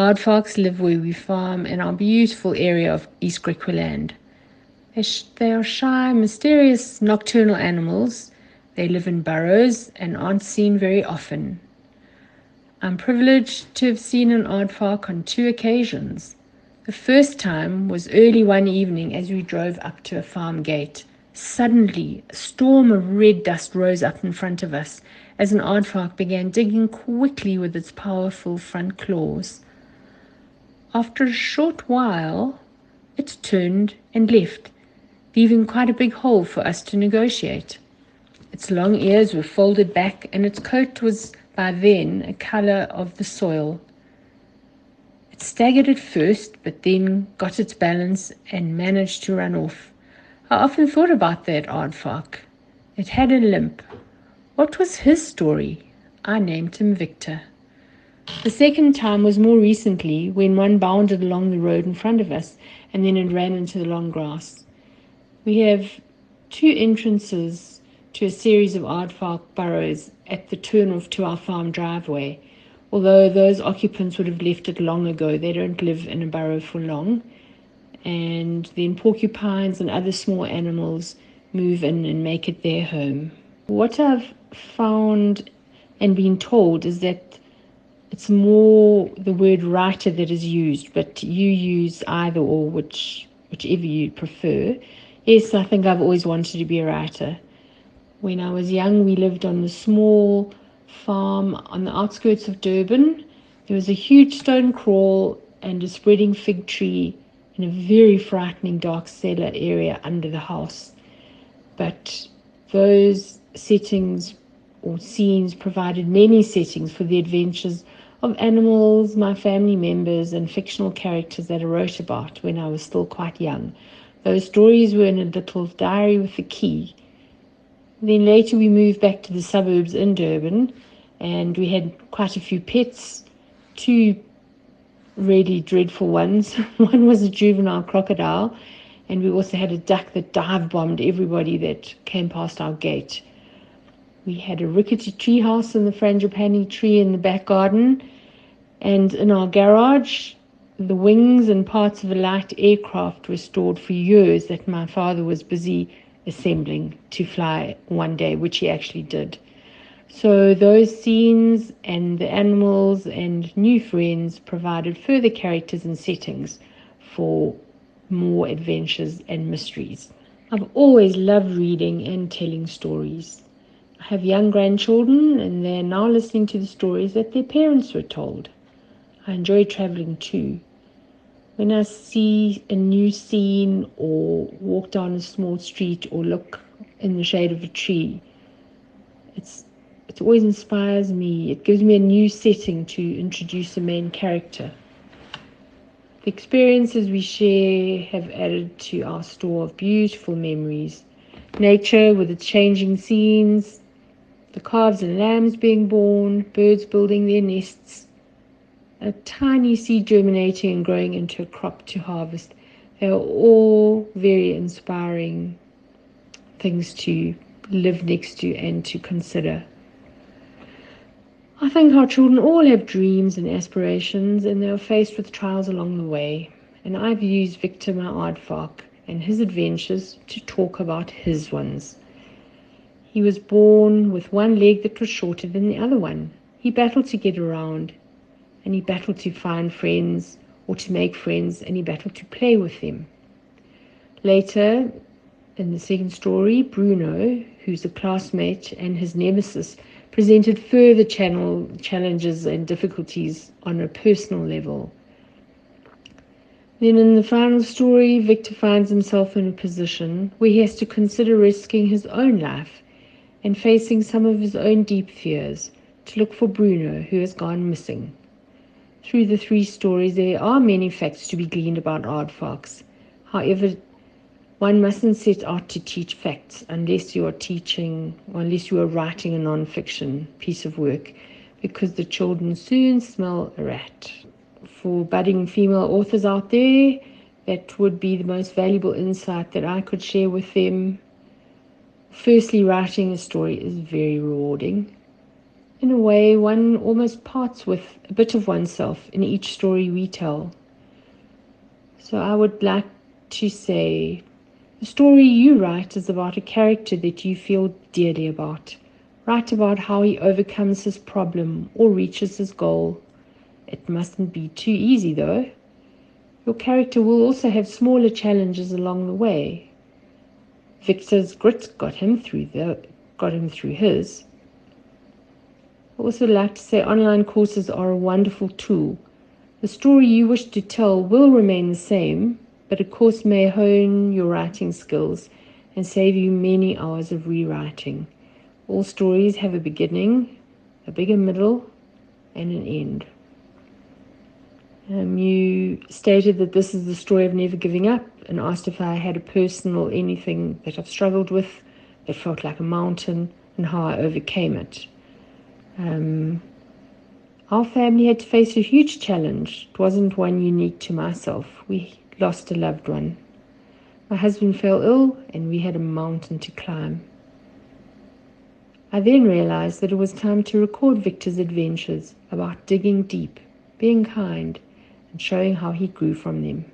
Aardvarks live where we farm in our beautiful area of East Griqualand. They, sh- they are shy, mysterious nocturnal animals. They live in burrows and aren't seen very often. I'm privileged to have seen an aardvark on two occasions. The first time was early one evening as we drove up to a farm gate. Suddenly, a storm of red dust rose up in front of us as an aardvark began digging quickly with its powerful front claws. After a short while, it turned and left, leaving quite a big hole for us to negotiate. Its long ears were folded back, and its coat was by then a color of the soil. It staggered at first, but then got its balance and managed to run off. I often thought about that odd aardvark. It had a limp. What was his story? I named him Victor. The second time was more recently when one bounded along the road in front of us and then it ran into the long grass. We have two entrances to a series of aardvark burrows at the turnoff to our farm driveway. Although those occupants would have left it long ago, they don't live in a burrow for long. And then porcupines and other small animals move in and make it their home. What I've found and been told is that it's more the word writer that is used, but you use either or, which whichever you prefer. Yes, I think I've always wanted to be a writer. When I was young, we lived on a small farm on the outskirts of Durban. There was a huge stone kraal and a spreading fig tree in a very frightening dark cellar area under the house. But those settings or scenes provided many settings for the adventures of animals, my family members, and fictional characters that I wrote about when I was still quite young. Those stories were in a little diary with a key. Then later we moved back to the suburbs in Durban and we had quite a few pets, two really dreadful ones. One was a juvenile crocodile, and we also had a duck that dive bombed everybody that came past our gate. We had a rickety tree house in the frangipani tree in the back garden, and in our garage, the wings and parts of a light aircraft were stored for years that my father was busy assembling to fly one day, which he actually did. So those scenes and the animals and new friends provided further characters and settings for more adventures and mysteries. I've always loved reading and telling stories. Have young grandchildren and they're now listening to the stories that their parents were told. I enjoy traveling too. When I see a new scene or walk down a small street or look in the shade of a tree, it's it always inspires me. It gives me a new setting to introduce a main character. The experiences we share have added to our store of beautiful memories. Nature with its changing scenes, the calves and lambs being born, birds building their nests, a tiny seed germinating and growing into a crop to harvest. They are all very inspiring things to live next to and to consider. I think our children all have dreams and aspirations, and they are faced with trials along the way. And I've used Victor my aardvark and his adventures to talk about his ones. He was born with one leg that was shorter than the other one. He battled to get around, and he battled to find friends or to make friends, and he battled to play with them. Later, in the second story, Bruno, who's a classmate and his nemesis, presented further channel challenges and difficulties on a personal level. Then, in the final story, Victor finds himself in a position where he has to consider risking his own life and facing some of his own deep fears to look for Bruno, who has gone missing. Through the three stories, there are many facts to be gleaned about aardvarks. However, one mustn't set out to teach facts unless you are teaching or unless you are writing a non-fiction piece of work because the children soon smell a rat. For budding female authors out there, that would be the most valuable insight that I could share with them. Firstly, writing a story is very rewarding. In a way, one almost parts with a bit of oneself in each story we tell. So I would like to say the story you write is about a character that you feel dearly about. Write about how he overcomes his problem or reaches his goal. It mustn't be too easy though. Your character will also have smaller challenges along the way. Victor's grit got him through the got him through his. I also like to say online courses are a wonderful tool. The story you wish to tell will remain the same, but a course may hone your writing skills and save you many hours of rewriting. All stories have a beginning, a bigger middle, and an end. Um, you stated that this is the story of never giving up and asked if I had a personal anything that I've struggled with that felt like a mountain and how I overcame it. Um, our family had to face a huge challenge. It wasn't one unique to myself. We lost a loved one. My husband fell ill, and we had a mountain to climb. I then realized that it was time to record Victor's adventures about digging deep, being kind, and showing how he grew from them.